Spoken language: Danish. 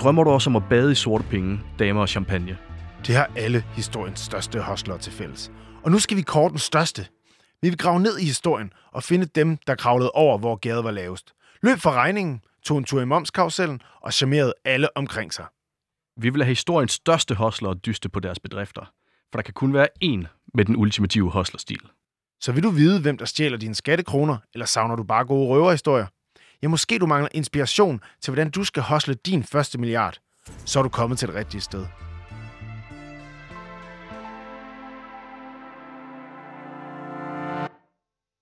Drømmer du også om at bade i sorte penge, damer og champagne? Det har alle historiens største hostlere til fælles. Og nu skal vi kåre den største. Vi vil grave ned i historien og finde dem, der kravlede over, hvor gaden var lavest. Løb for regningen, tog en tur i momskarusellen og charmerede alle omkring sig. Vi vil have historiens største hostlere dyste på deres bedrifter. For der kan kun være én med den ultimative hostlerstil. Så vil du vide, hvem der stjæler dine skattekroner, eller savner du bare gode røverhistorier? Ja, måske du mangler inspiration til, hvordan du skal hosle din første milliard. Så er du kommet til det rigtige sted.